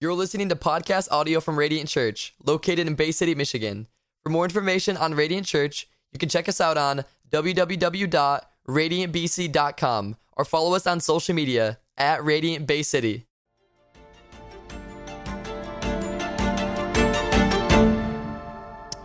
You're listening to podcast audio from Radiant Church, located in Bay City, Michigan. For more information on Radiant Church, you can check us out on www.radiantbc.com or follow us on social media at Radiant Bay City.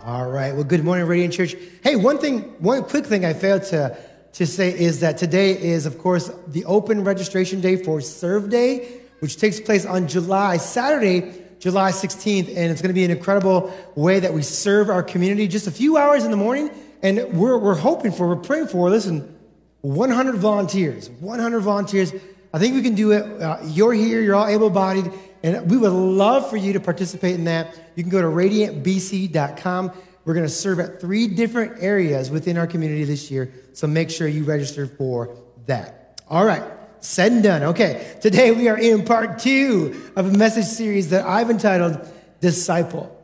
All right. Well, good morning, Radiant Church. Hey, one thing, one quick thing I failed to, to say is that today is, of course, the open registration day for Serve Day, which takes place on July, Saturday, July 16th. And it's going to be an incredible way that we serve our community just a few hours in the morning. And we're, we're hoping for, we're praying for, listen, 100 volunteers, 100 volunteers. I think we can do it. Uh, you're here, you're all able bodied. And we would love for you to participate in that. You can go to radiantbc.com. We're going to serve at three different areas within our community this year. So make sure you register for that. All right. Said and done. Okay. Today we are in part two of a message series that I've entitled Disciple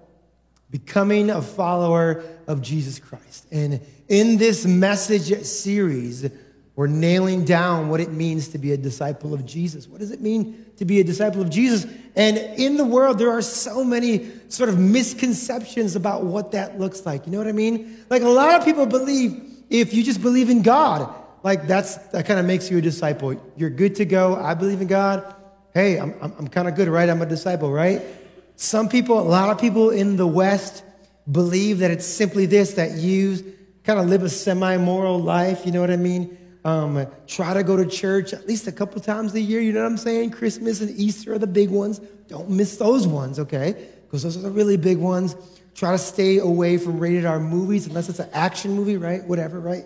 Becoming a Follower of Jesus Christ. And in this message series, we're nailing down what it means to be a disciple of Jesus. What does it mean to be a disciple of Jesus? And in the world, there are so many sort of misconceptions about what that looks like. You know what I mean? Like a lot of people believe if you just believe in God, like that's that kind of makes you a disciple. You're good to go. I believe in God. Hey, I'm, I'm, I'm kind of good, right? I'm a disciple, right? Some people, a lot of people in the West believe that it's simply this that you kind of live a semi moral life. You know what I mean? Um, try to go to church at least a couple times a year. You know what I'm saying? Christmas and Easter are the big ones. Don't miss those ones, okay? Because those are the really big ones. Try to stay away from rated R movies unless it's an action movie, right? Whatever, right?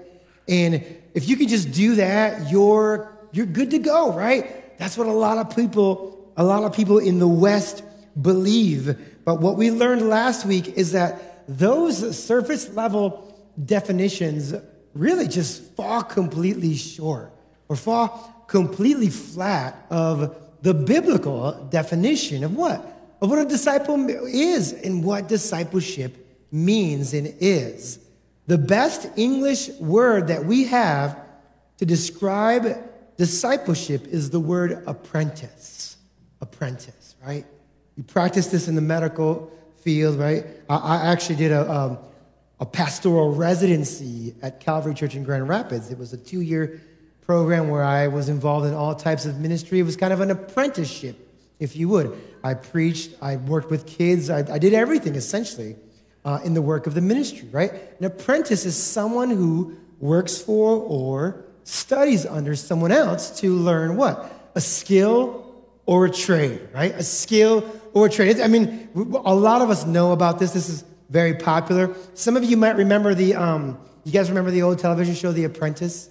And if you can just do that, you're you're good to go, right? That's what a lot of people, a lot of people in the West believe. But what we learned last week is that those surface level definitions really just fall completely short or fall completely flat of the biblical definition of what? Of what a disciple is and what discipleship means and is. The best English word that we have to describe discipleship is the word apprentice. Apprentice, right? You practice this in the medical field, right? I, actually did a, um, a pastoral residency at Calvary Church in Grand Rapids. It was a two year program where I was involved in all types of ministry. It was kind of an apprenticeship, if you would. I preached, I worked with kids, I, I did everything essentially uh, in the work of the ministry, right? An apprentice is someone who works for or studies under someone else to learn what? A skill or a trade, right? A skill or a trade. I mean, a lot of us know about this. This is very popular. Some of you might remember the, um, you guys remember the old television show, The Apprentice?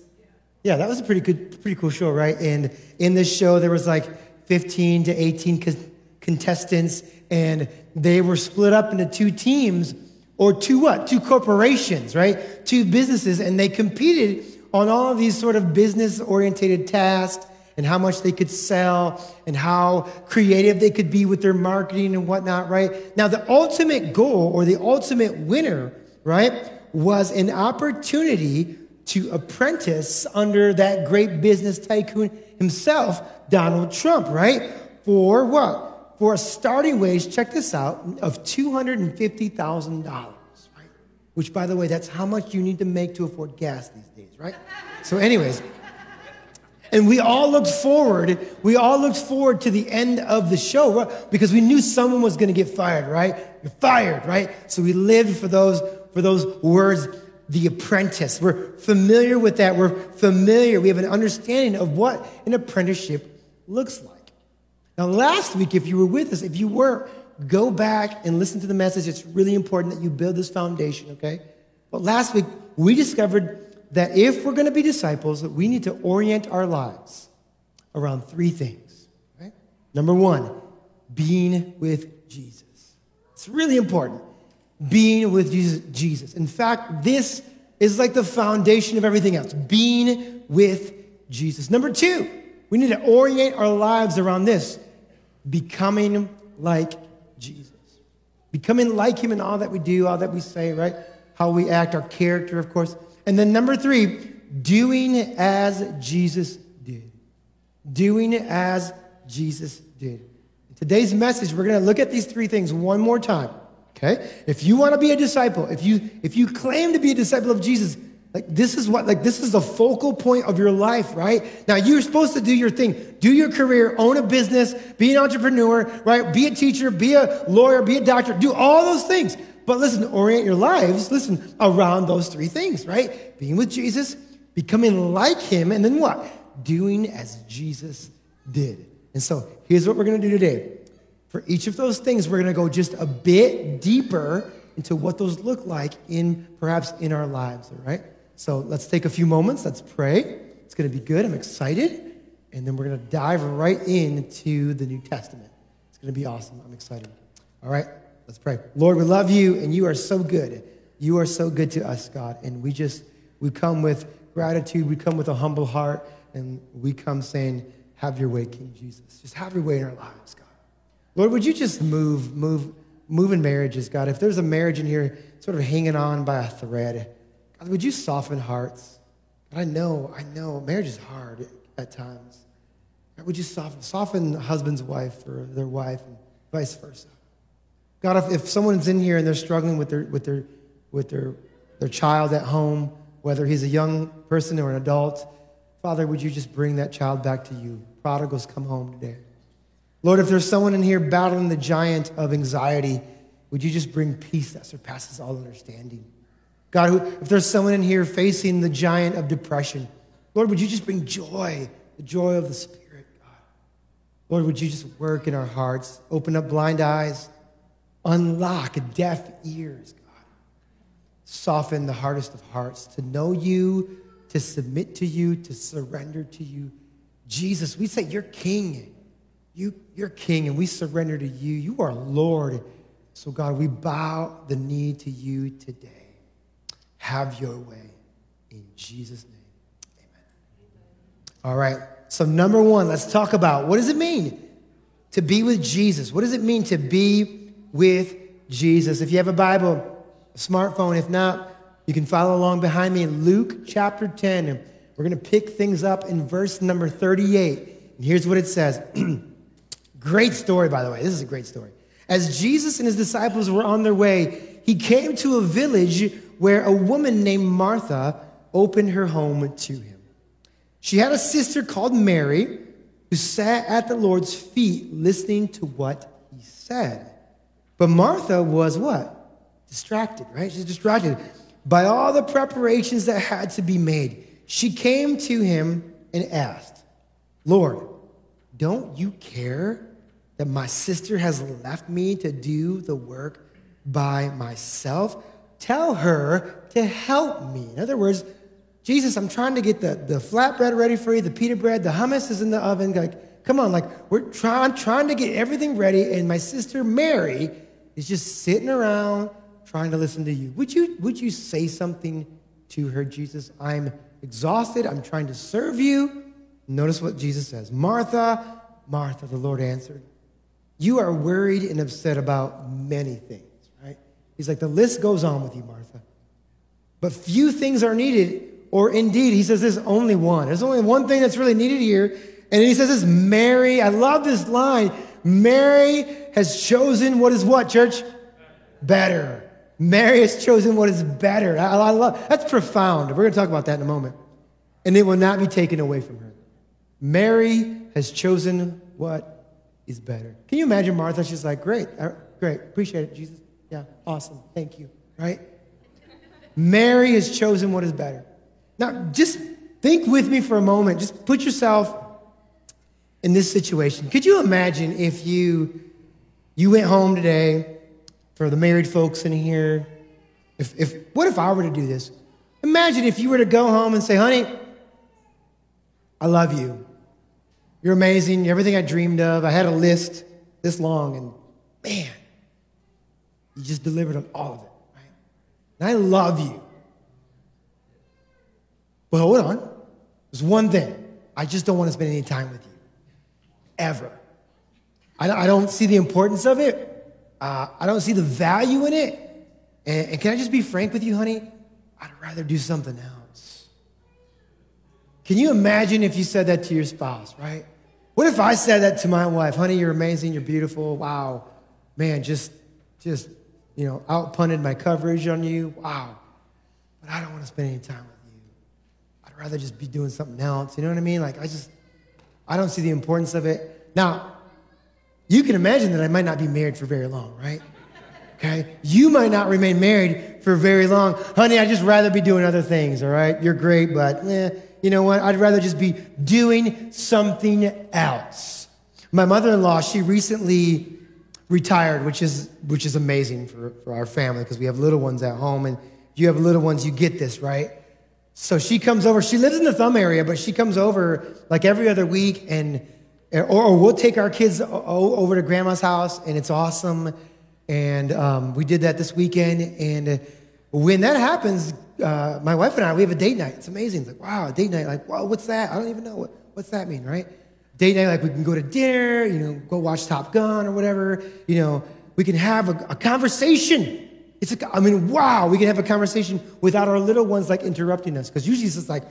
Yeah, that was a pretty good, pretty cool show, right? And in this show, there was like 15 to 18 con- contestants, and they were split up into two teams or two what? Two corporations, right? Two businesses, and they competed on all of these sort of business orientated tasks and how much they could sell and how creative they could be with their marketing and whatnot, right? Now, the ultimate goal or the ultimate winner, right, was an opportunity to apprentice under that great business tycoon himself, Donald Trump, right? For what? For a starting wage, check this out, of $250,000, right? Which, by the way, that's how much you need to make to afford gas these days, right? So, anyways, and we all looked forward, we all looked forward to the end of the show because we knew someone was going to get fired, right? You're fired, right? So we lived for those, for those words, the apprentice. We're familiar with that. We're familiar. We have an understanding of what an apprenticeship looks like. Now, last week, if you were with us, if you were, go back and listen to the message. It's really important that you build this foundation, okay? But last week, we discovered that if we're going to be disciples, we need to orient our lives around three things. Right? Number one, being with Jesus. It's really important. Being with Jesus, Jesus. In fact, this is like the foundation of everything else. Being with Jesus. Number two, we need to orient our lives around this becoming like Jesus. Becoming like Him in all that we do, all that we say, right? How we act, our character, of course. And then number three, doing as Jesus did. Doing as Jesus did. today's message, we're going to look at these three things one more time. Okay? If you want to be a disciple, if you if you claim to be a disciple of Jesus, like this is what like this is the focal point of your life, right? Now you're supposed to do your thing. Do your career, own a business, be an entrepreneur, right? Be a teacher, be a lawyer, be a doctor, do all those things. But listen, orient your lives, listen, around those three things, right? Being with Jesus, becoming like him, and then what? Doing as Jesus did. And so here's what we're gonna do today. For each of those things, we're gonna go just a bit deeper into what those look like in perhaps in our lives, all right? So let's take a few moments, let's pray. It's gonna be good, I'm excited. And then we're gonna dive right into the New Testament. It's gonna be awesome, I'm excited. All right, let's pray. Lord, we love you and you are so good. You are so good to us, God. And we just, we come with gratitude, we come with a humble heart, and we come saying, Have your way, King Jesus. Just have your way in our lives, God. Lord, would you just move, move, move in marriages, God? If there's a marriage in here sort of hanging on by a thread, God, would you soften hearts? I know, I know, marriage is hard at times. God, would you soften, soften husband's wife or their wife and vice versa? God, if, if someone's in here and they're struggling with their, with their, with their, their child at home, whether he's a young person or an adult. Father, would you just bring that child back to you? Prodigals come home today. Lord, if there's someone in here battling the giant of anxiety, would you just bring peace that surpasses all understanding? God, if there's someone in here facing the giant of depression, Lord, would you just bring joy, the joy of the Spirit, God? Lord, would you just work in our hearts, open up blind eyes, unlock deaf ears, God. soften the hardest of hearts, to know you, to submit to you, to surrender to you. Jesus, we say you're king. You, you're king, and we surrender to you. You are Lord. So, God, we bow the knee to you today. Have your way. In Jesus' name, amen. All right. So, number one, let's talk about what does it mean to be with Jesus? What does it mean to be with Jesus? If you have a Bible, a smartphone. If not, you can follow along behind me in Luke chapter 10. And we're going to pick things up in verse number 38. And here's what it says. great story, by the way. This is a great story. As Jesus and his disciples were on their way, he came to a village where a woman named Martha opened her home to him. She had a sister called Mary who sat at the Lord's feet listening to what he said. But Martha was what? distracted, right? She's distracted by all the preparations that had to be made. She came to him and asked, Lord, don't you care that my sister has left me to do the work by myself? Tell her to help me. In other words, Jesus, I'm trying to get the, the flatbread ready for you, the pita bread, the hummus is in the oven. Like, come on, like we're trying, trying to get everything ready, and my sister Mary is just sitting around trying to listen to you. Would you, would you say something to her, Jesus? I'm exhausted. I'm trying to serve you. Notice what Jesus says Martha, Martha, the Lord answered, You are worried and upset about many things? He's like, The list goes on with you, Martha. But few things are needed, or indeed, he says there's only one. There's only one thing that's really needed here. And he says this Mary, I love this line. Mary has chosen what is what, church? Better. Mary has chosen what is better. I, I love that's profound. We're going to talk about that in a moment. And it will not be taken away from her. Mary has chosen what is better. Can you imagine Martha? She's like, great, great, appreciate it, Jesus. Yeah, awesome, thank you, right? Mary has chosen what is better. Now, just think with me for a moment. Just put yourself in this situation. Could you imagine if you you went home today for the married folks in here, if, if, what if I were to do this? Imagine if you were to go home and say, honey, I love you. You're amazing. Everything I dreamed of. I had a list this long, and man, you just delivered on all of it, right? And I love you. But hold on. There's one thing. I just don't want to spend any time with you. Ever. I, I don't see the importance of it. Uh, I don't see the value in it. And, and can I just be frank with you, honey? I'd rather do something else. Can you imagine if you said that to your spouse, right? What if I said that to my wife, honey, you're amazing, you're beautiful, wow, man, just, just, you know, outpunted my coverage on you, wow, but I don't want to spend any time with you. I'd rather just be doing something else. You know what I mean? Like, I just, I don't see the importance of it. Now, you can imagine that I might not be married for very long, right? Okay? You might not remain married for very long. Honey, I'd just rather be doing other things, all right? You're great, but eh, you know what? I'd rather just be doing something else. My mother in law, she recently retired, which is, which is amazing for, for our family because we have little ones at home. And you have little ones, you get this, right? So she comes over. She lives in the thumb area, but she comes over like every other week and or, or we'll take our kids over to grandma's house and it's awesome. And um, we did that this weekend. And when that happens, uh, my wife and I, we have a date night. It's amazing. It's like, wow, a date night. Like, wow, what's that? I don't even know. What, what's that mean, right? Date night, like we can go to dinner, you know, go watch Top Gun or whatever. You know, we can have a, a conversation. It's a, I mean, wow, we can have a conversation without our little ones like interrupting us. Because usually it's just like,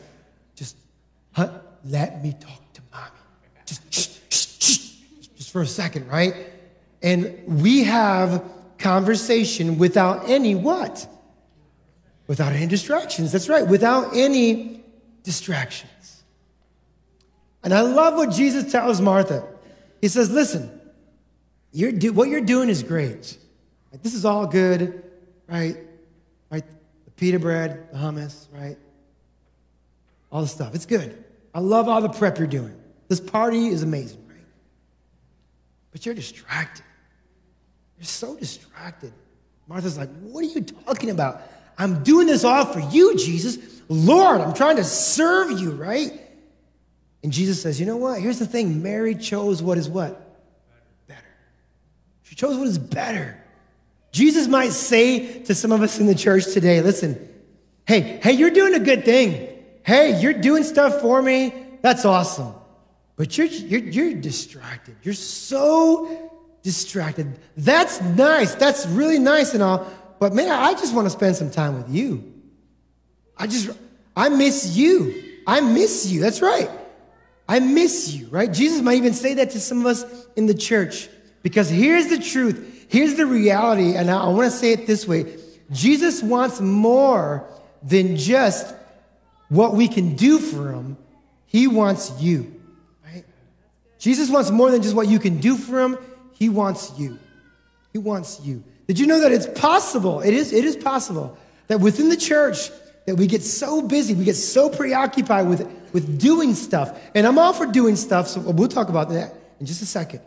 just, huh, let me talk to mommy. Just, shh, shh, shh, just for a second, right? And we have conversation without any what? Without any distractions. That's right, without any distractions. And I love what Jesus tells Martha. He says, Listen, you're do- what you're doing is great. Like, this is all good, right? Right? The pita bread, the hummus, right? All the stuff. It's good. I love all the prep you're doing. This party is amazing, right? But you're distracted. You're so distracted. Martha's like, What are you talking about? I'm doing this all for you, Jesus. Lord, I'm trying to serve you, right? And Jesus says, You know what? Here's the thing Mary chose what is what? Better. She chose what is better. Jesus might say to some of us in the church today, Listen, hey, hey, you're doing a good thing. Hey, you're doing stuff for me. That's awesome. But you're, you're, you're distracted. You're so distracted. That's nice. That's really nice and all. But man, I just want to spend some time with you. I just, I miss you. I miss you. That's right. I miss you, right? Jesus might even say that to some of us in the church. Because here's the truth. Here's the reality. And I, want to say it this way Jesus wants more than just what we can do for him, he wants you, right? Jesus wants more than just what you can do for him, he wants you. He wants you. Did you know that it's possible? It is, it is possible that within the church that we get so busy, we get so preoccupied with, with doing stuff. And I'm all for doing stuff, so we'll talk about that in just a second.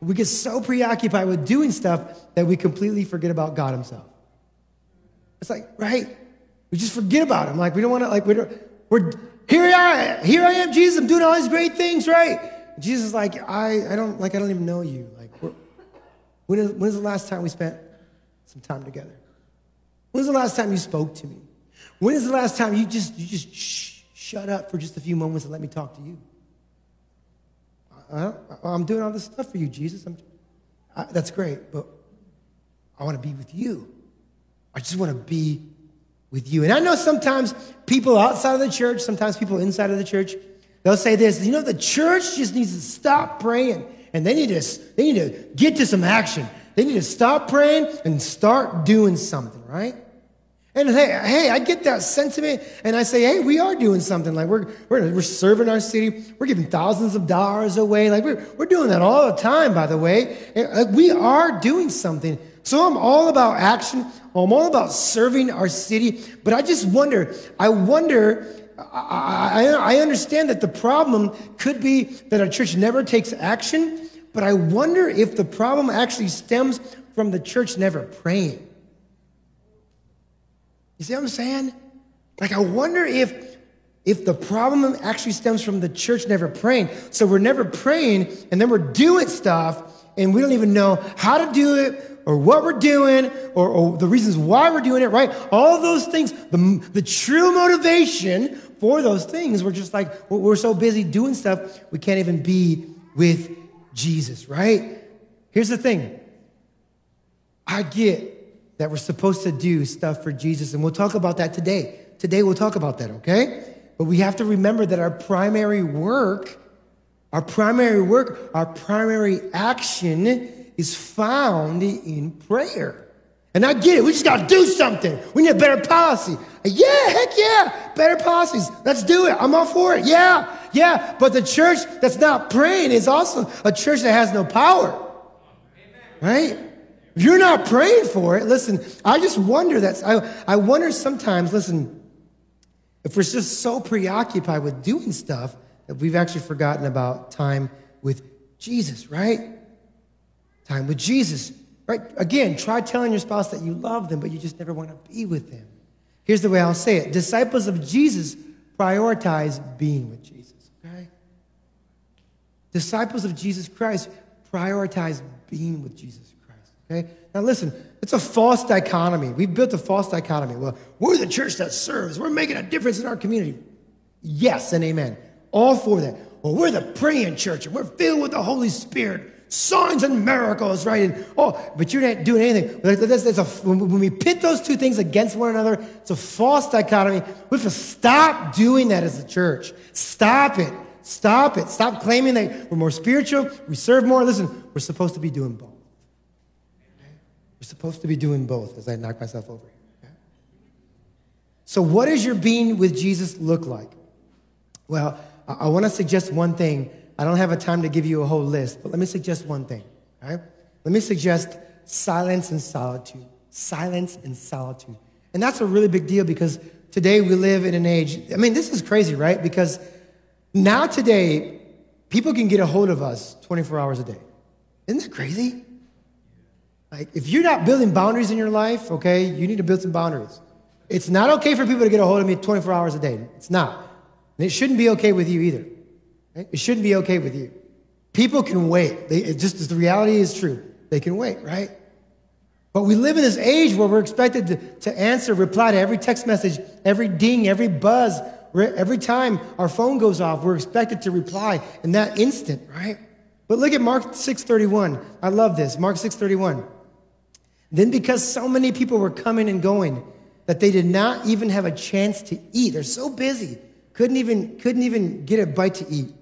We get so preoccupied with doing stuff that we completely forget about God Himself. It's like, right? We just forget about Him. Like we don't want to. Like we're, we're here. I here I am, Jesus. I'm doing all these great things, right? Jesus is like, I I don't like I don't even know you. Like when is, when is the last time we spent some time together? When's the last time you spoke to me? When is the last time you just you just sh- shut up for just a few moments and let me talk to you? Uh, uh, I, am doing all this stuff for you, Jesus. I, that's great, but I want to be with you. I just want to be with you. And I know sometimes people outside of the church, sometimes people inside of the church, they'll say this, you know, the church just needs to stop praying and they need to, they need to get to some action. They need to stop praying and start doing something, right? And hey, hey, I get that sentiment, and I say, hey, we are doing something. Like we're we're, we're serving our city, we're giving thousands of dollars away. Like we're we're doing that all the time, by the way. Like we are doing something. So I'm all about action. I'm all about serving our city. But I just wonder, I wonder, I, I, I understand that the problem could be that our church never takes action, but I wonder if the problem actually stems from the church never praying. You see what I'm saying? Like, I wonder if, if the problem actually stems from the church never praying. So we're never praying, and then we're doing stuff, and we don't even know how to do it, or what we're doing, or, or the reasons why we're doing it, right? All those things, the, the true motivation for those things, we're just like, we're so busy doing stuff, we can't even be with Jesus, right? Here's the thing I get that we're supposed to do stuff for Jesus, and we'll talk about that today. Today, we'll talk about that, okay? But we have to remember that our primary work, Our primary work, our primary action is found in prayer. And I get it. We just got to do something. We need a better policy. Yeah, heck yeah. Better policies. Let's do it. I'm all for it. Yeah, yeah. But the church that's not praying is also a church that has no power. Right? If you're not praying for it, listen, I just wonder that. I, I wonder sometimes, listen, if we're just so preoccupied with doing stuff that we've actually forgotten about time with Jesus, right? Time with Jesus. Right? Again, try telling your spouse that you love them, but you just never want to be with them. Here's the way I'll say it disciples of Jesus prioritize being with Jesus, okay? Disciples of Jesus Christ prioritize being with Jesus okay? Now listen, it's a false dichotomy. We've built a false dichotomy. Well, we're the church that serves, we're making a difference in our community. Yes and amen. All for that. Well, we're the praying church and we're filled with the Holy Spirit signs and miracles, right? And, oh, but you're not doing anything. That's, that's a, when we pit those two things against one another, it's a false dichotomy. We have to stop doing that as a church. Stop it. Stop it. Stop claiming that we're more spiritual, we serve more. Listen, we're supposed to be doing both. We're supposed to be doing both as I knock myself over? So, what does your being with Jesus look like? Well, I, I want to suggest one thing I don't have a time to give you a whole list, but let me suggest one thing, all right? Let me suggest silence and solitude. Silence and solitude. And that's a really big deal because today we live in an age, I mean, this is crazy, right? Because now today, people can get a hold of us 24 hours a day. Isn't that crazy? Like, if you're not building boundaries in your life, okay, you need to build some boundaries. It's not okay for people to get a hold of me 24 hours a day. It's not. And it shouldn't be okay with you either. Right? It shouldn't be okay with you. People can wait. They, it just the reality is true. They can wait, right? But we live in this age where we're expected to, to answer, reply to every text message, every ding, every buzz, every time our phone goes off, we're expected to reply in that instant, right? But look at Mark 6:31. I love this. Mark 6:31. Then because so many people were coming and going that they did not even have a chance to eat. They're so busy. Couldn't even couldn't even get a bite to eat.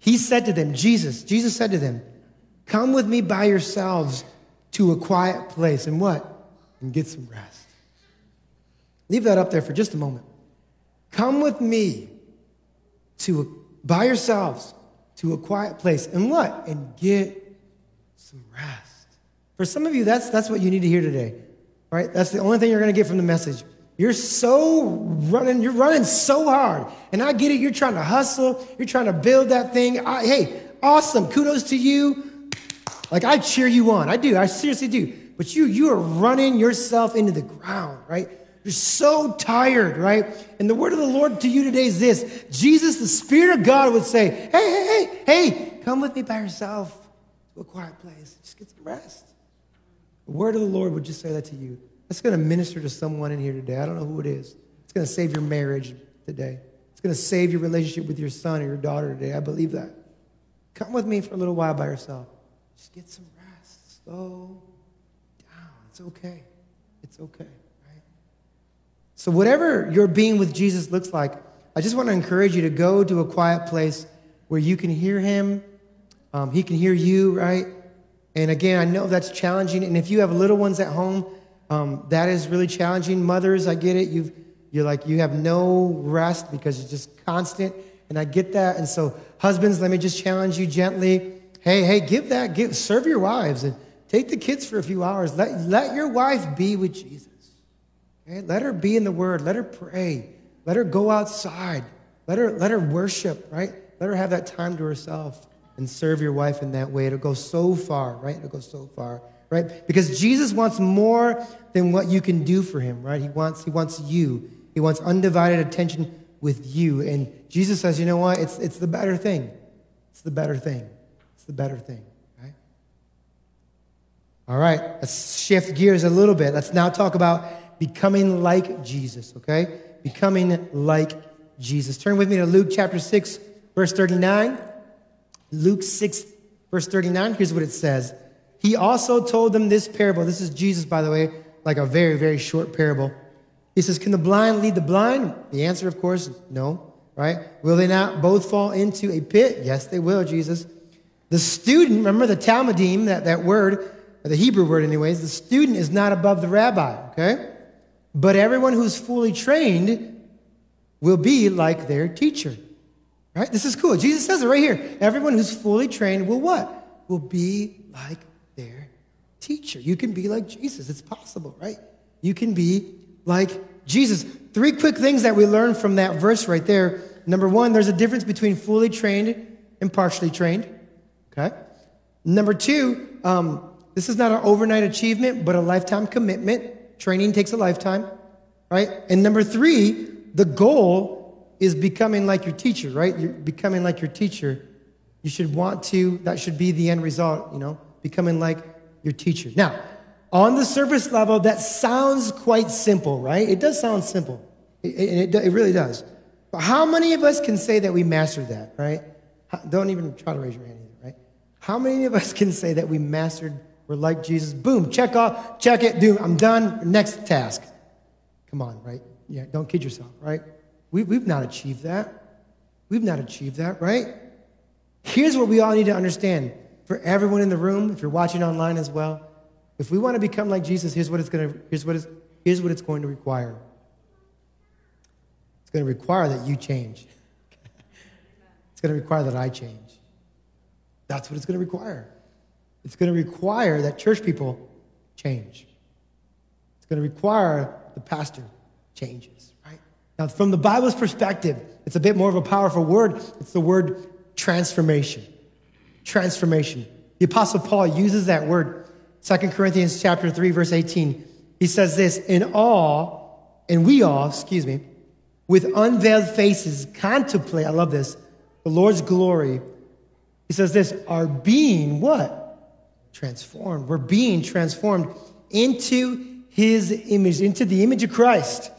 He said to them, Jesus, Jesus said to them, Come with me by yourselves to a quiet place and what? And get some rest. Leave that up there for just a moment. Come with me to a, by yourselves to a quiet place and what? And get some rest. For some of you, that's, that's what you need to hear today, right? That's the only thing you're going to get from the message. You're so running, you're running so hard. And I get it, you're trying to hustle, you're trying to build that thing. I, hey, awesome, kudos to you. Like I cheer you on. I do, I seriously do. But you, you are running yourself into the ground, right? You're so tired, right? And the word of the Lord to you today is this Jesus, the Spirit of God, would say, Hey, hey, hey, hey, come with me by yourself to a quiet place. Just get some rest. The word of the Lord would just say that to you. That's going to minister to someone in here today. I don't know who it is. It's going to save your marriage today. It's going to save your relationship with your son or your daughter today. I believe that. Come with me for a little while by yourself. Just get some rest. Slow down. It's okay. It's okay, right? So, whatever your being with Jesus looks like, I just want to encourage you to go to a quiet place where you can hear him. Um, he can hear you, right? And again, I know that's challenging. And if you have little ones at home, um, that is really challenging. Mothers, I get it. You've, you're like, you have no rest because it's just constant. And I get that. And so, husbands, let me just challenge you gently. Hey, hey, give that, give, serve your wives and take the kids for a few hours. Let, let your wife be with Jesus. Okay? Let her be in the Word. Let her pray. Let her go outside. Let her, let her worship, right? Let her have that time to herself and serve your wife in that way. It'll go so far, right? It'll go so far right? Because Jesus wants more than what you can do for him, right? He wants, he wants you. He wants undivided attention with you. And Jesus says, you know what? It's, it's the better thing. It's the better thing. It's the better thing, right? All right, let's shift gears a little bit. Let's now talk about becoming like Jesus, okay? Becoming like Jesus. Turn with me to Luke chapter 6, verse 39. Luke 6, verse 39. Here's what it says. He also told them this parable. This is Jesus, by the way, like a very, very short parable. He says, Can the blind lead the blind? The answer, of course, no, right? Will they not both fall into a pit? Yes, they will, Jesus. The student, remember the talmidim, that, that word, the Hebrew word, anyways, the student is not above the rabbi, okay? But everyone who's fully trained will be like their teacher. Right? This is cool. Jesus says it right here. Everyone who's fully trained will what? Will be like their teacher. You can be like Jesus. It's possible, right? You can be like Jesus. Three quick things that we learn from that verse right there. Number one, there's a difference between fully trained and partially trained. Okay? Number two, um, this is not an overnight achievement, but a lifetime commitment. Training takes a lifetime, right? And number three, the goal is becoming like your teacher, right? You're becoming like your teacher. You should want to, that should be the end result, you know, becoming like your teacher. Now, on the surface level, that sounds quite simple, right? It does sound simple. It, it, it really does. But how many of us can say that we mastered that, right? Don't even try to raise your hand either, right? How many of us can say that we mastered, we're like Jesus? Boom, check off, check it, dude, I'm done, next task. Come on, right? Yeah, don't kid yourself, right? We, we've not achieved that. We've not achieved that, right? Here's what we all need to understand for everyone in the room, if you're watching online as well. If we want to become like Jesus, here's what it's going to, here's what it's, here's what it's going to require. It's going to require that you change. it's going to require that I change. That's what it's going to require. It's going to require that church people change. It's going to require the pastor changes? Now, from the Bible's perspective, it's a bit more of a powerful word. It's the word transformation. Transformation. The Apostle Paul uses that word. 2 Corinthians chapter 3, verse 18. He says this, in all, and we all, excuse me, with unveiled faces contemplate, I love this, the Lord's glory. He says this, are being what? Transformed. We're being transformed into his image, into the image of Christ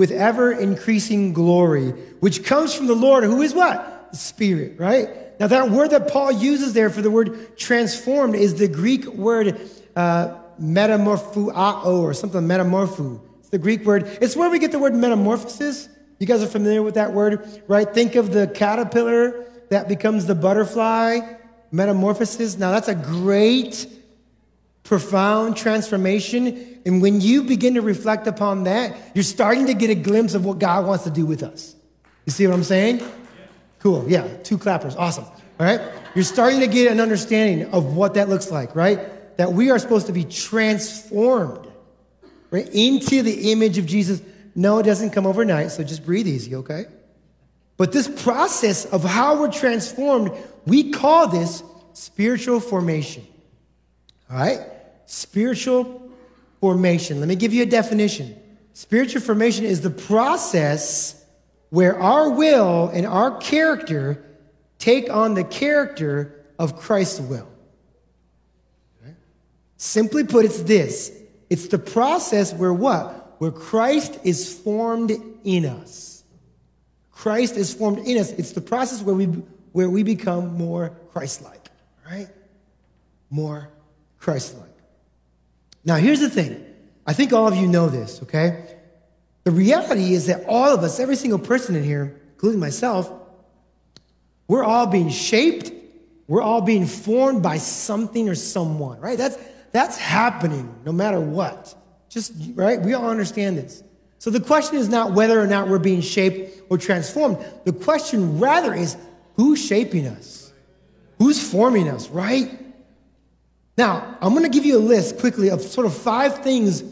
with ever increasing glory, which comes from the Lord, who is what? The Spirit, right? Now, that word that Paul uses there for the word transformed is the Greek word uh, metamorphuao or something metamorphu. It's the Greek word. It's where we get the word metamorphosis. You guys are familiar with that word, right? Think of the caterpillar that becomes the butterfly, metamorphosis. Now, that's a great, profound transformation and when you begin to reflect upon that, you're starting to get a glimpse of what God wants to do with us. You see what I'm saying? Cool. Yeah, two clappers. Awesome. All right? You're starting to get an understanding of what that looks like, right? That we are supposed to be transformed, right, into the image of Jesus. No, it doesn't come overnight, so just breathe easy, okay? But this process of how we're transformed, we call this spiritual formation. All right? Spiritual formation. Let me give you a definition. Spiritual formation is the process where our will and our character take on the character of Christ's will. Simply put, it's this it's the process where what? Where Christ is formed in us. Christ is formed in us. It's the process where we, where we become more Christ like, right? More Christ like. Now, here's the thing. I think all of you know this, okay? The reality is that all of us, every single person in here, including myself, we're all being shaped, we're all being formed by something or someone, right? That's, that's happening no matter what. Just, right? We all understand this. So the question is not whether or not we're being shaped or transformed. The question rather is who's shaping us? Who's forming us, right? Now, I'm going to give you a list quickly of sort of five things,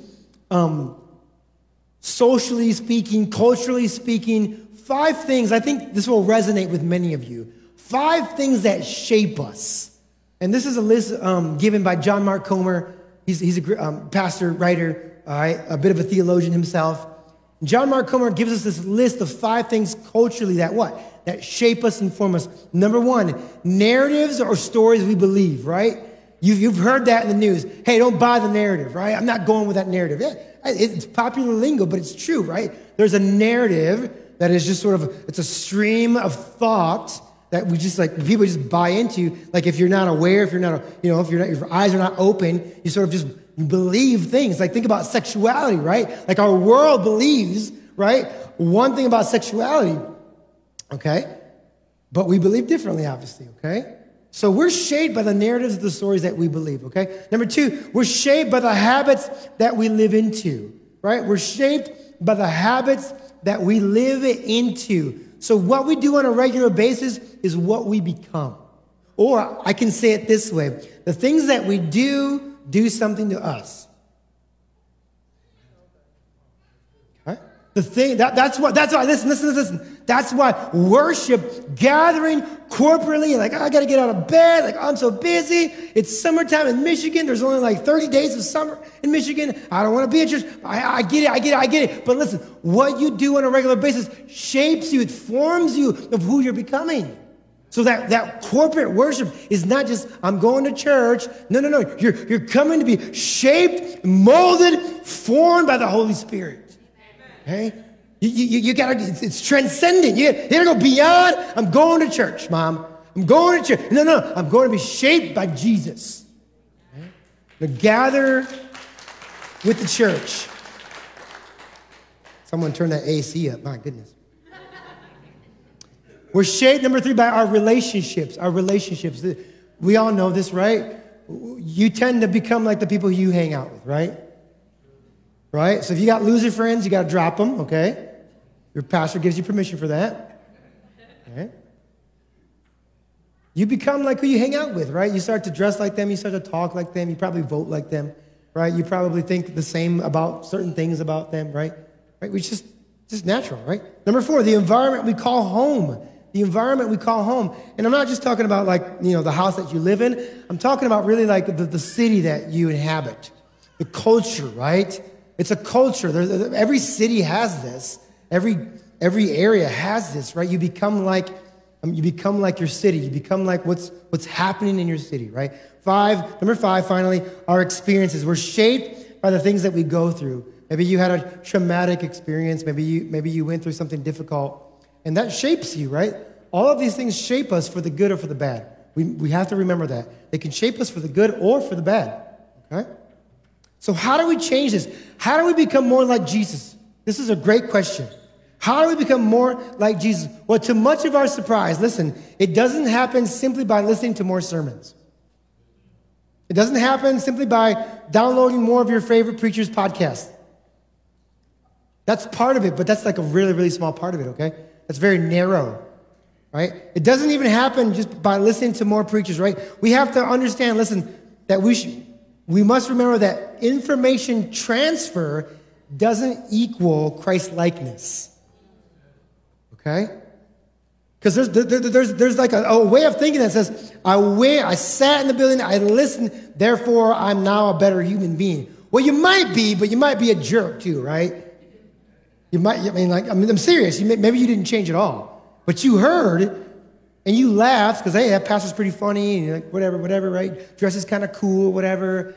um, socially speaking, culturally speaking, five things. I think this will resonate with many of you. Five things that shape us. And this is a list um, given by John Mark Comer. He's, he's a um, pastor, writer, all right, a bit of a theologian himself. John Mark Comer gives us this list of five things culturally that what? That shape us and form us. Number one, narratives or stories we believe, right? You've, you've heard that in the news. Hey, don't buy the narrative, right? I'm not going with that narrative. Yeah, it's popular lingo, but it's true, right? There's a narrative that is just sort of, it's a stream of thought that we just like, people just buy into. Like if you're not aware, if you're not, you know, if you're not, your eyes are not open, you sort of just believe things. Like think about sexuality, right? Like our world believes, right? One thing about sexuality, Okay? But we believe differently, obviously, okay? So we're shaped by the narratives of the stories that we believe, okay? Number two, we're shaped by the habits that we live into, right? We're shaped by the habits that we live into. So what we do on a regular basis is what we become. Or I can say it this way the things that we do do something to us. The thing that, that's what that's why listen, listen, listen. That's why worship, gathering corporately, like I gotta get out of bed, like I'm so busy. It's summertime in Michigan. There's only like 30 days of summer in Michigan. I don't want to be at church. I, I get it, I get it, I get it. But listen, what you do on a regular basis shapes you, it forms you of who you're becoming. So that, that corporate worship is not just, I'm going to church. No, no, no. You're, you're coming to be shaped, molded, formed by the Holy Spirit. Okay? You, you, you gotta, it's, it's transcendent. You, you gotta go beyond, I'm going to church, mom. I'm going to church. No, no, I'm going to be shaped by Jesus. Okay? To gather with the church. Someone turn that AC up. My goodness. We're shaped, number three, by our relationships. Our relationships. We all know this, right? You tend to become like the people you hang out with, right? Right? So if you got loser friends, you got to drop them, okay? Your pastor gives you permission for that. Okay? You become like who you hang out with, right? You start to dress like them, you start to talk like them, you probably vote like them, right? You probably think the same about certain things about them, right? Right? Which just just natural, right? Number four, the environment we call home the environment we call home. And I'm not just talking about like, you know, the house that you live in. I'm talking about really like the, the city that you inhabit, the culture, right? It's a culture. Every city has this. Every, every area has this, right? You become like, um, you become like your city. You become like what's, what's happening in your city, right? Five, number five, finally, our experiences. We're shaped by the things that we go through. Maybe you had a traumatic experience. Maybe you, maybe you went through something difficult. And that shapes you, right? All of these things shape us for the good or for the bad. We, we have to remember that. They can shape us for the good or for the bad. Okay? So, how do we change this? How do we become more like Jesus? This is a great question. How do we become more like Jesus? Well, to much of our surprise, listen, it doesn't happen simply by listening to more sermons. It doesn't happen simply by downloading more of your favorite preacher's podcast. That's part of it, but that's like a really, really small part of it, okay? That's very narrow, right? It doesn't even happen just by listening to more preachers, right? We have to understand, listen, that we should, we must remember that information transfer doesn't equal Christ likeness. Okay? Because there's, there, there's, there's like a, a, way of thinking that says, I, went, I sat in the building, I listened, therefore I'm now a better human being. Well, you might be, but you might be a jerk too, right? You might, I mean, like, I mean, I'm serious. You may, maybe you didn't change at all, but you heard and you laugh because, hey, that pastor's pretty funny and you're like, whatever, whatever, right? Dress is kind of cool, whatever.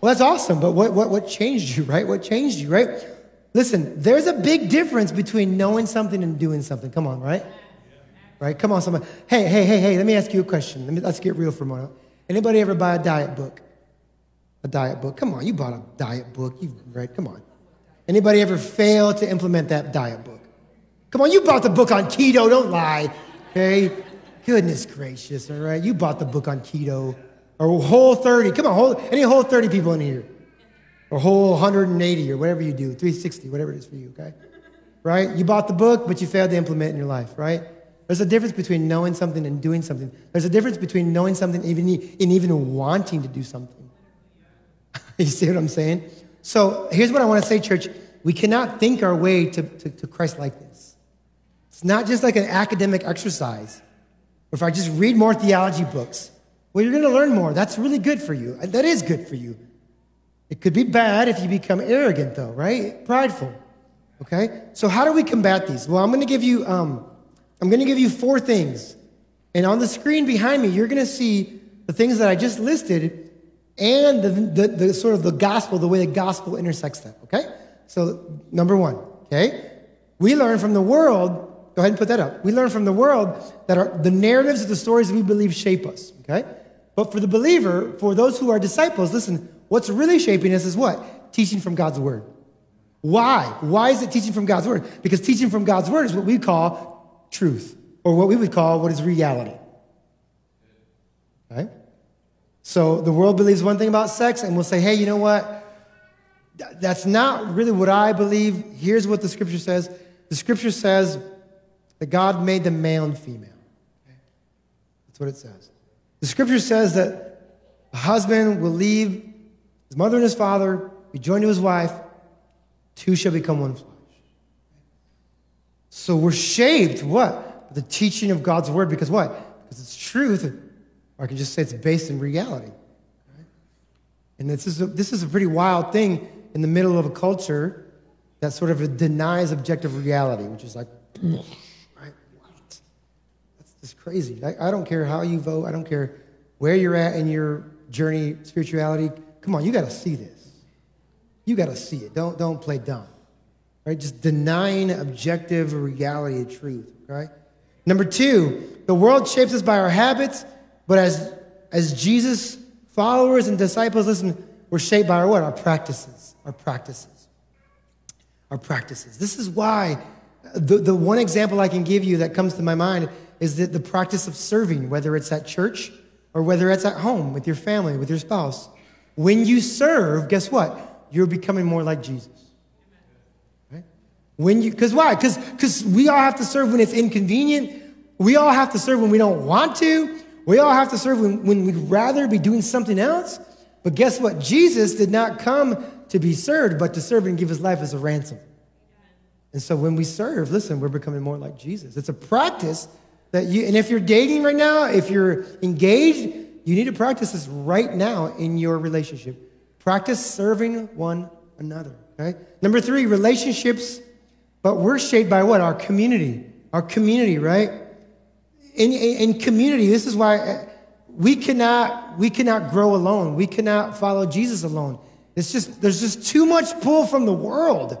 Well, that's awesome, but what, what, what changed you, right? What changed you, right? Listen, there's a big difference between knowing something and doing something. Come on, right? Right? Come on, somebody. Hey, hey, hey, hey, let me ask you a question. Let me, let's get real for a moment. Anybody ever buy a diet book? A diet book? Come on, you bought a diet book. You right? Come on. Anybody ever fail to implement that diet book? Come on, you bought the book on keto, don't lie. Okay? Goodness gracious, all right? You bought the book on keto. Or whole 30. Come on, whole, any whole 30 people in here. Or whole 180 or whatever you do, 360, whatever it is for you, okay? Right? You bought the book, but you failed to implement in your life, right? There's a difference between knowing something and doing something. There's a difference between knowing something even, and even wanting to do something. you see what I'm saying? So here's what I want to say, church. We cannot think our way to, to, to Christ likeness. It's not just like an academic exercise. If I just read more theology books, well, you're going to learn more. That's really good for you. That is good for you. It could be bad if you become arrogant, though, right? Prideful. Okay? So how do we combat these? Well, I'm going to give you, um, I'm going to give you four things. And on the screen behind me, you're going to see the things that I just listed and the, the, the, sort of the gospel, the way the gospel intersects them, okay? So, number one, okay? We learn from the world, go ahead and put that up. We learn from the world that our, the narratives of the stories we believe shape us, okay? But for the believer, for those who are disciples, listen, what's really shaping us is what? Teaching from God's word. Why? Why is it teaching from God's word? Because teaching from God's word is what we call truth, or what we would call what is reality. Right? So the world believes one thing about sex, and we'll say, hey, you know what? That's not really what I believe. Here's what the scripture says the scripture says that God made them male and female. That's what it says. The scripture says that a husband will leave his mother and his father, be joined to his wife, two shall become one flesh. So we're shaped, what? The teaching of God's word, because what? Because it's truth, or I can just say it's based in reality. And this is, a, this is a pretty wild thing in the middle of a culture that sort of denies objective reality, which is like? That's just crazy. I, I don't care how you vote. I don't care where you're at in your journey, spirituality. Come on, you got to see this. You got to see it. Don't, don't play dumb. Right? Just denying objective reality of truth. Right? Number two, the world shapes us by our habits, but as, as Jesus followers and disciples, listen, we're shaped by our what? Our practices. Our practices. Our practices. This is why uh, the, the one example I can give you that comes to my mind is that the practice of serving, whether it's at church or whether it's at home with your family, with your spouse. When you serve, guess what? You're becoming more like Jesus. Right? When you, because why? Because we all have to serve when it's inconvenient. We all have to serve when we don't want to. We all have to serve when, when we'd rather be doing something else. But guess what? Jesus did not come to be served, but to serve and give his life as a ransom. And so when we serve, listen, we're becoming more like Jesus. It's a practice that you, and if you're dating right now, if you're engaged, you need to practice this right now in your relationship. Practice serving one another. Okay? Number three, relationships, but we're shaped by what? Our community. Our community, right? In, in, in community, this is why uh, we cannot, we cannot grow alone. We cannot follow Jesus alone. It's just, there's just too much pull from the world.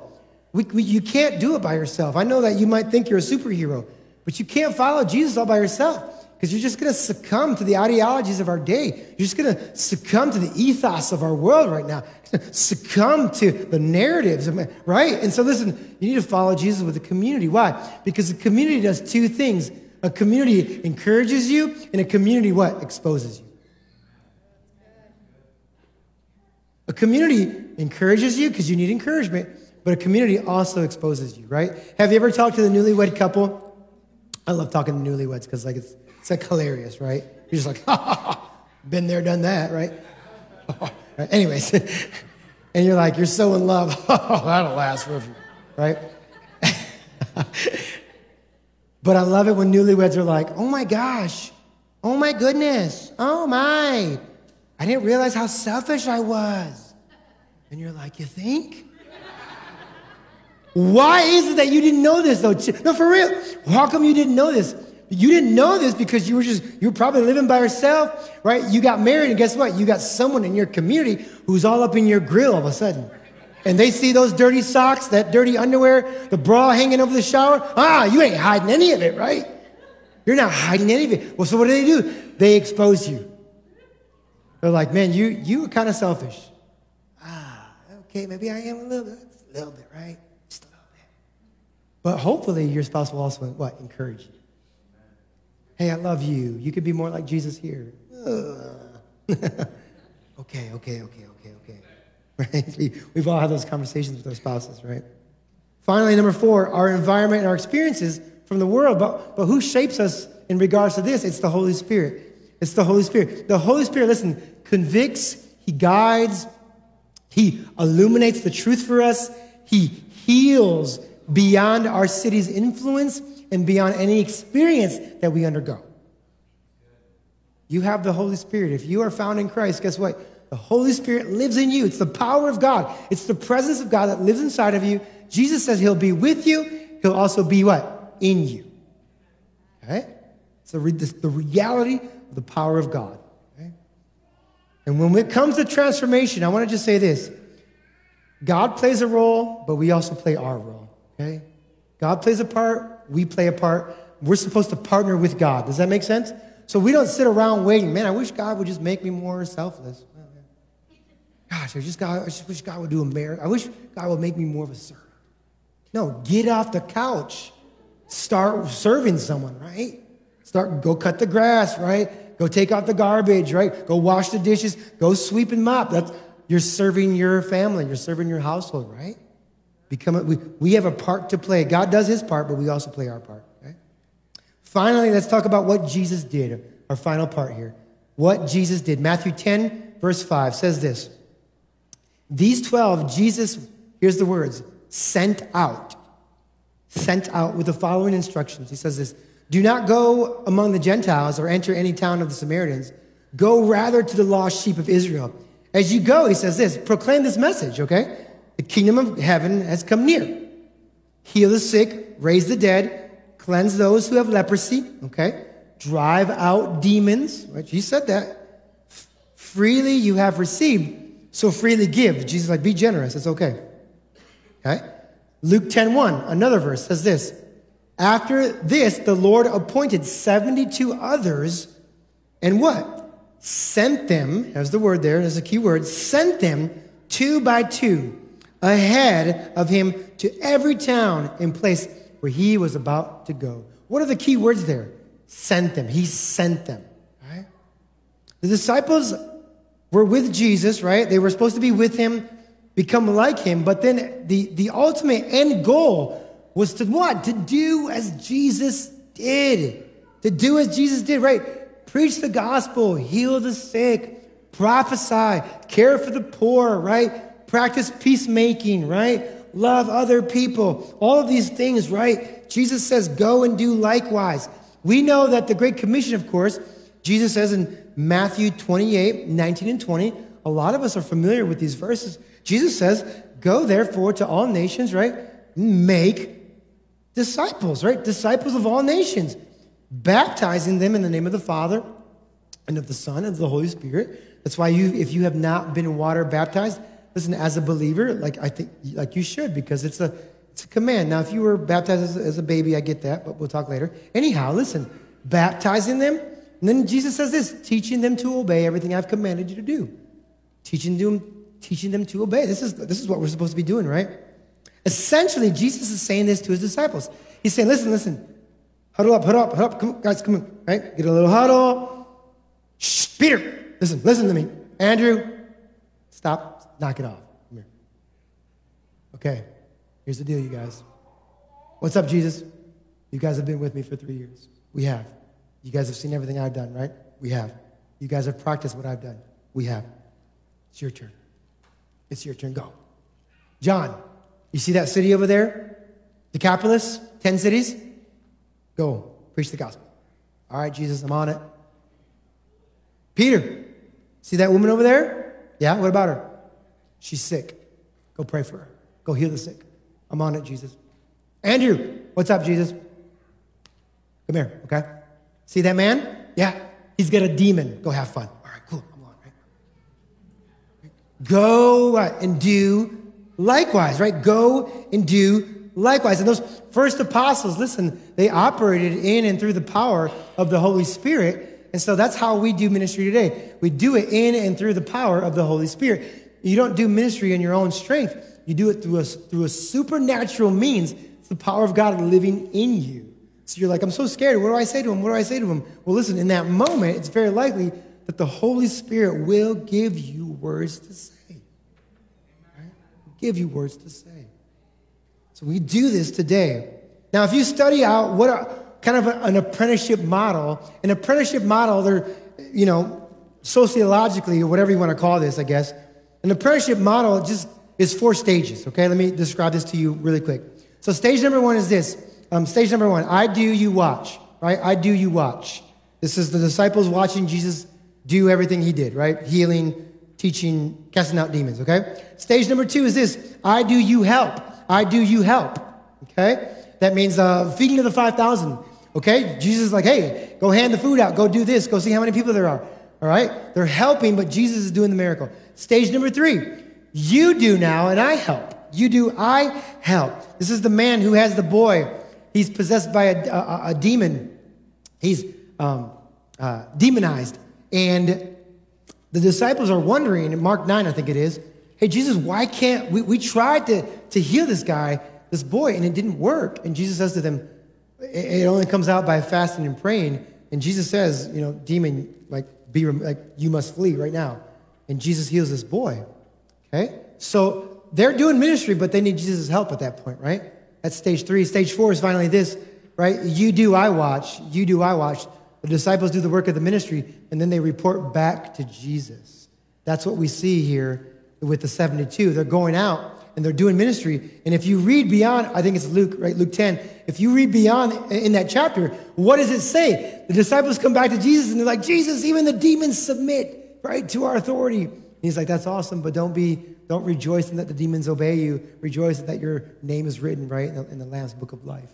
We, we, you can't do it by yourself. I know that you might think you're a superhero, but you can't follow Jesus all by yourself because you're just going to succumb to the ideologies of our day. You're just going to succumb to the ethos of our world right now, succumb to the narratives, right? And so, listen, you need to follow Jesus with a community. Why? Because a community does two things a community encourages you, and a community what? Exposes you. A community encourages you because you need encouragement, but a community also exposes you, right? Have you ever talked to the newlywed couple? I love talking to newlyweds because like it's, it's like hilarious, right? You're just like, ha, ha, ha. been there, done that, right? Anyways, and you're like, you're so in love. Oh, that'll last forever, right? but I love it when newlyweds are like, oh my gosh, oh my goodness, oh my, I didn't realize how selfish I was. And you're like, you think? Why is it that you didn't know this though? No, for real. How come you didn't know this? You didn't know this because you were just, you were probably living by yourself, right? You got married, and guess what? You got someone in your community who's all up in your grill all of a sudden. And they see those dirty socks, that dirty underwear, the bra hanging over the shower. Ah, you ain't hiding any of it, right? You're not hiding any of it. Well, so what do they do? They expose you. They're like, man, you, you were kind of selfish. Ah, okay, maybe I am a little bit, a little bit, right? But hopefully your spouse will also what? Encourage you. Hey, I love you. You could be more like Jesus here. okay, okay, okay, okay, okay. Right? We, we've all had those conversations with our spouses, right? Finally, number four, our environment and our experiences from the world. But, but who shapes us in regards to this? It's the Holy Spirit. It's the Holy Spirit. The Holy Spirit, listen, convicts, He guides, He illuminates the truth for us, He heals, beyond our city's influence and beyond any experience that we undergo. You have the Holy Spirit. If you are found in Christ, guess what? The Holy Spirit lives in you. It's the power of God. It's the presence of God that lives inside of you. Jesus says he'll be with you. He'll also be what? In you. Okay? It's the, the reality of the power of God. And when it comes to transformation, I want to just say this. God plays a role, but we also play our role. Okay? God plays a part, we play a part. We're supposed to partner with God. Does that make sense? So we don't sit around waiting. Man, I wish God would just make me more selfless. Gosh, I just, I just wish God would do a miracle. I wish God would make me more of a servant. No, get off the couch. Start serving someone, right? Start, go cut the grass, right? Go take out the garbage, right? Go wash the dishes. Go sweep and mop. That's, you're serving your family. You're serving your household, right? Become a, we, we have a part to play. God does his part, but we also play our part, right? Finally, let's talk about what Jesus did. Our final part here. What Jesus did. Matthew 10, verse 5 says this. These 12, Jesus, here's the words, sent out. Sent out with the following instructions. He says this Do not go among the Gentiles or enter any town of the Samaritans. Go rather to the lost sheep of Israel. As you go, he says this proclaim this message, okay? The kingdom of heaven has come near. Heal the sick, raise the dead, cleanse those who have leprosy, okay? Drive out demons, right? He said that. Freely you have received, so freely give. Jesus like, be generous, it's okay. Okay? Luke 10:1, another verse says this. After this, the Lord appointed 72 others, and what? Sent them, there's the word there, there's a key word, sent them two by two ahead of him to every town and place where he was about to go. What are the key words there? Sent them. He sent them. Right? The disciples were with Jesus, right? They were supposed to be with him, become like him, but then the, the ultimate end goal was to what? To do as Jesus did. To do as Jesus did, right? Preach the gospel, heal the sick, prophesy, care for the poor, right? Practice peacemaking, right? Love other people. All of these things, right? Jesus says, go and do likewise. We know that the Great Commission, of course, Jesus says in Matthew 28, 19 and 20, a lot of us are familiar with these verses. Jesus says, Go therefore to all nations, right? Make disciples, right? Disciples of all nations, baptizing them in the name of the Father and of the Son and of the Holy Spirit. That's why you, if you have not been water baptized, listen, as a believer, like I think, like you should, because it's a, it's a command. Now, if you were baptized as, as a baby, I get that, but we'll talk later. Anyhow, listen, baptizing them, and then Jesus says this, teaching them to obey everything I've commanded you to do. Teaching them, teaching them to obey. This is, this is what we're supposed to be doing, right? Essentially, Jesus is saying this to his disciples. He's saying, listen, listen, huddle up, huddle up, huddle up, come on, guys, come on, right? Get a little huddle. Shh, Peter, listen, listen to me. Andrew, stop, knock it off. Come here. Okay, here's the deal, you guys. What's up, Jesus? You guys have been with me for three years. We have. You guys have seen everything I've done, right? We have. You guys have practiced what I've done. We have. It's your turn. It's your turn. Go. John, you see that city over there? Decapolis, 10 cities? Go. Preach the gospel. All right, Jesus, I'm on it. Peter, see that woman over there? Yeah, what about her? She's sick. Go pray for her. Go heal the sick. I'm on it, Jesus. Andrew, what's up, Jesus? Come here, okay? See that man? Yeah, he's got a demon. Go have fun. All right, cool. I'm on, right? Go uh, and do likewise, right? Go and do likewise. And those first apostles, listen, they operated in and through the power of the Holy Spirit. And so that's how we do ministry today. We do it in and through the power of the Holy Spirit. You don't do ministry in your own strength. You do it through a, through a supernatural means. It's the power of God living in you. So you're like, I'm so scared. What do I say to him? What do I say to him? Well, listen, in that moment, it's very likely that the Holy Spirit will give you words to say. Right? Give you words to say. So we do this today. Now, if you study out what a, kind of an apprenticeship model, an apprenticeship model, they're, you know, sociologically or whatever you want to call this, I guess, an apprenticeship model just is four stages. Okay, let me describe this to you really quick. So stage number one is this um, stage number one I do, you watch, right? I do, you watch. This is the disciples watching Jesus do everything he did, right? Healing, teaching, casting out demons, okay? Stage number two is this I do, you help. I do, you help, okay? That means uh, feeding of the 5,000, okay? Jesus is like, hey, go hand the food out, go do this, go see how many people there are, all right? They're helping, but Jesus is doing the miracle. Stage number three, you do now, and I help. You do, I help. This is the man who has the boy He's possessed by a, a, a demon. He's um, uh, demonized. And the disciples are wondering, in Mark 9, I think it is, hey, Jesus, why can't we, we tried to, to heal this guy, this boy, and it didn't work. And Jesus says to them, it, only comes out by fasting and praying. And Jesus says, you know, demon, like, be, like, you must flee right now. And Jesus heals this boy. Okay? So they're doing ministry, but they need Jesus' help at that point, right? That's stage three. Stage four is finally this, right? You do, I watch. You do, I watch. The disciples do the work of the ministry, and then they report back to Jesus. That's what we see here with the 72. They're going out and they're doing ministry. And if you read beyond, I think it's Luke, right? Luke 10. If you read beyond in that chapter, what does it say? The disciples come back to Jesus and they're like, Jesus, even the demons submit, right, to our authority. And he's like, that's awesome, but don't be, don't rejoice in that the demons obey you. Rejoice that your name is written, right, in the, in the Lamb's book of life.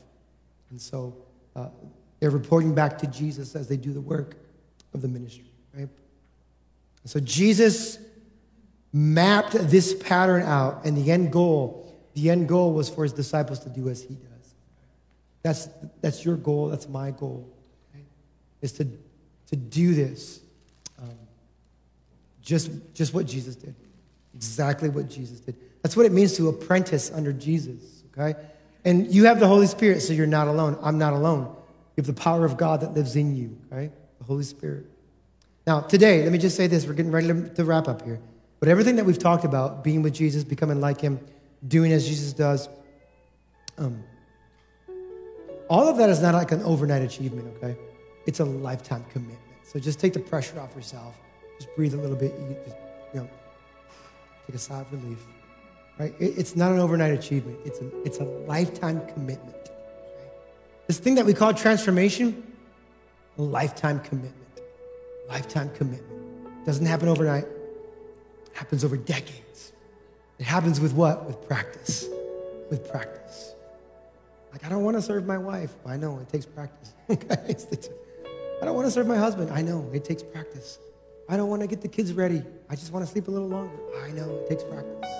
And so uh, they're reporting back to Jesus as they do the work of the ministry, right? So Jesus mapped this pattern out, and the end goal, the end goal was for his disciples to do as he does. That's, that's your goal, that's my goal, is to, to do this. Just, just what Jesus did. Exactly what Jesus did. That's what it means to apprentice under Jesus, okay? And you have the Holy Spirit, so you're not alone. I'm not alone. You have the power of God that lives in you, right? The Holy Spirit. Now, today, let me just say this. We're getting ready to, wrap up here. But everything that we've talked about, being with Jesus, becoming like him, doing as Jesus does, um, all of that is not like an overnight achievement, okay? It's a lifetime commitment. So just take the pressure off yourself. Just breathe a little bit. You, just, you know, take a sigh of relief. Right? It, it's not an overnight achievement. It's a, it's a lifetime commitment. This thing that we call transformation, a lifetime commitment. Lifetime commitment. Doesn't happen overnight. It happens over decades. It happens with what? With practice. With practice. Like, I don't want to serve my wife. I know, it takes practice. I don't want to serve my husband. I know, it takes practice. I don't want to get the kids ready. I just want to sleep a little longer. I know, it takes practice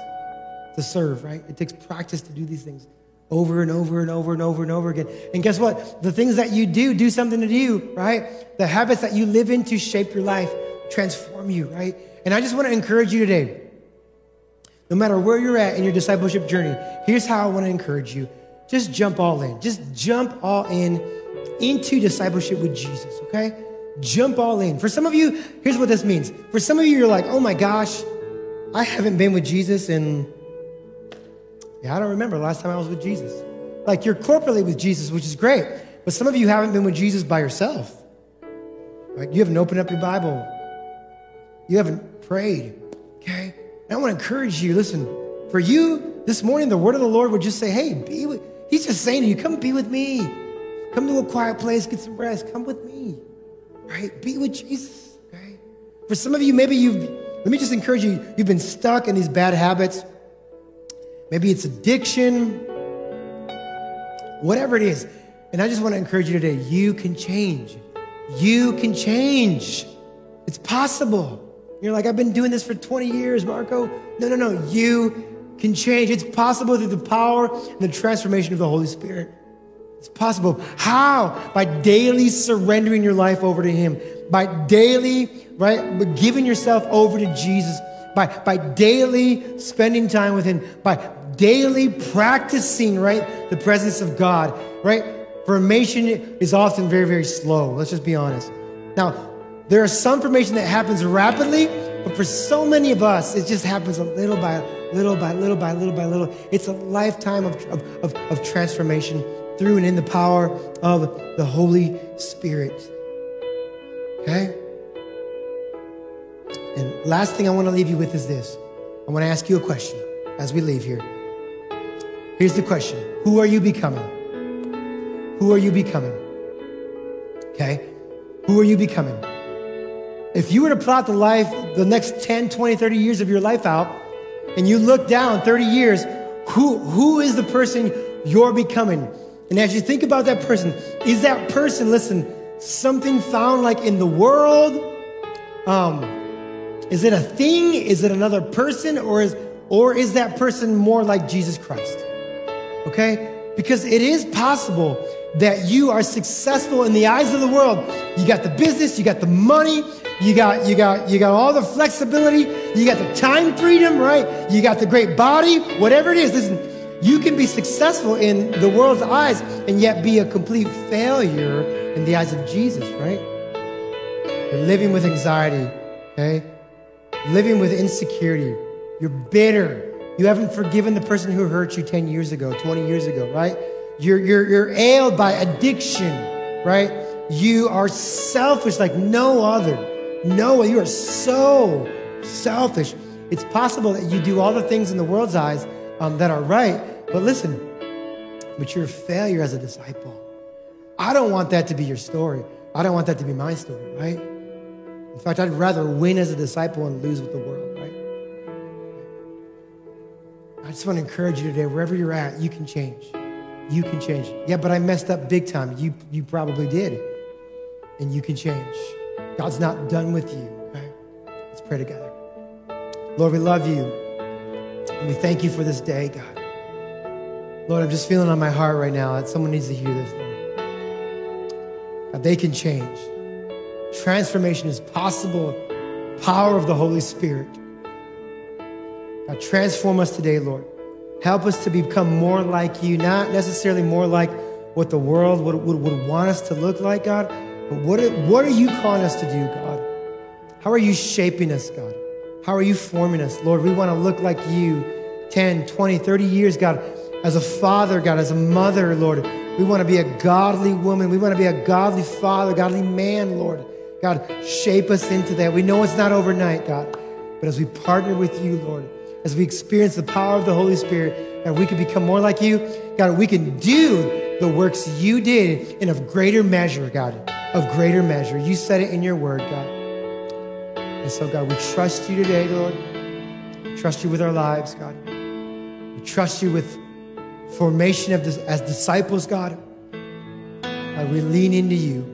to serve, right? It takes practice to do these things over and over and over and over and over again. And guess what? The things that you do do something to you, right? The habits that you live into shape your life, transform you, right? And I just want to encourage you today. No matter where you're at in your discipleship journey, here's how I want to encourage you. Just jump all in. Just jump all in into discipleship with Jesus, okay? Jump all in. For some of you, here's what this means. For some of you, you're like, oh my gosh, I haven't been with Jesus in yeah, I don't remember last time I was with Jesus. Like you're corporately with Jesus, which is great. But some of you haven't been with Jesus by yourself. Like you haven't opened up your Bible. You haven't prayed. Okay? And I want to encourage you, listen, for you this morning, the word of the Lord would just say, hey, be with, he's just saying to you, come be with me. Come to a quiet place, get some rest. Come with me. Right? Be with Jesus. Okay? For some of you, maybe you've, let me just encourage you, you've been stuck in these bad habits Maybe it's addiction, whatever it is. And I just want to encourage you today you can change. You can change. It's possible. You're like, I've been doing this for 20 years, Marco. No, no, no. You can change. It's possible through the power and the transformation of the Holy Spirit. It's possible. How? By daily surrendering your life over to Him. By daily, right, giving yourself over to Jesus by, by daily spending time with Him, by daily practicing, right, the presence of God, right? Formation is often very, very slow. Let's just be honest. Now, there is some formation that happens rapidly, but for so many of us, it just happens a little by little by little by little by little. It's a lifetime of, of, of, of transformation through and in the power of the Holy Spirit. Okay? And last thing I want to leave you with is this. I want to ask you a question as we leave here. Here's the question Who are you becoming? Who are you becoming? Okay? Who are you becoming? If you were to plot the life, the next 10, 20, 30 years of your life out, and you look down 30 years, who, who is the person you're becoming? And as you think about that person, is that person, listen, something found like in the world? Um, is it a thing? Is it another person? Or is, or is that person more like Jesus Christ? Okay? Because it is possible that you are successful in the eyes of the world. You got the business, you got the money, you got you got you got all the flexibility, you got the time freedom, right? You got the great body, whatever it is. Listen, you can be successful in the world's eyes and yet be a complete failure in the eyes of Jesus, right? You're living with anxiety, okay? Living with insecurity. You're bitter. You haven't forgiven the person who hurt you 10 years ago, 20 years ago, right? You're, you're, you're ailed by addiction, right? You are selfish like no other. No, you are so selfish. It's possible that you do all the things in the world's eyes um, that are right, but listen, but you're a failure as a disciple. I don't want that to be your story. I don't want that to be my story, right? In fact, I'd rather win as a disciple and lose with the world, right? I just want to encourage you today, wherever you're at, you can change. You can change. Yeah, but I messed up big time. You, you probably did. And you can change. God's not done with you. Okay? Let's pray together. Lord, we love you. And we thank you for this day, God. Lord, I'm just feeling on my heart right now that someone needs to hear this, Lord. God, they can change. Transformation is possible. Power of the Holy Spirit. God, transform us today, Lord. Help us to become more like you, not necessarily more like what the world would, would, would want us to look like, God, but what what are you calling us to do, God? How are you shaping us, God? How are you forming us? Lord, we want to look like you 10, 20, 30 years, God, as a father, God, as a mother, Lord. We want to be a godly woman. We want to be a godly father, godly man, Lord. God, shape us into that. We know it's not overnight, God, but as we partner with you, Lord, as we experience the power of the Holy Spirit, God, we can become more like you. God, we can do the works you did in of greater measure, God, of greater measure. You said it in your word, God. And so, God, we trust you today, Lord. We trust you with our lives, God. We trust you with formation of this as disciples, God. God, we lean into you.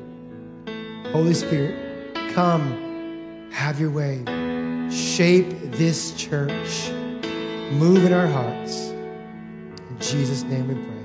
Holy Spirit, come, have your way. Shape this church. Move in our hearts. In Jesus' name we pray.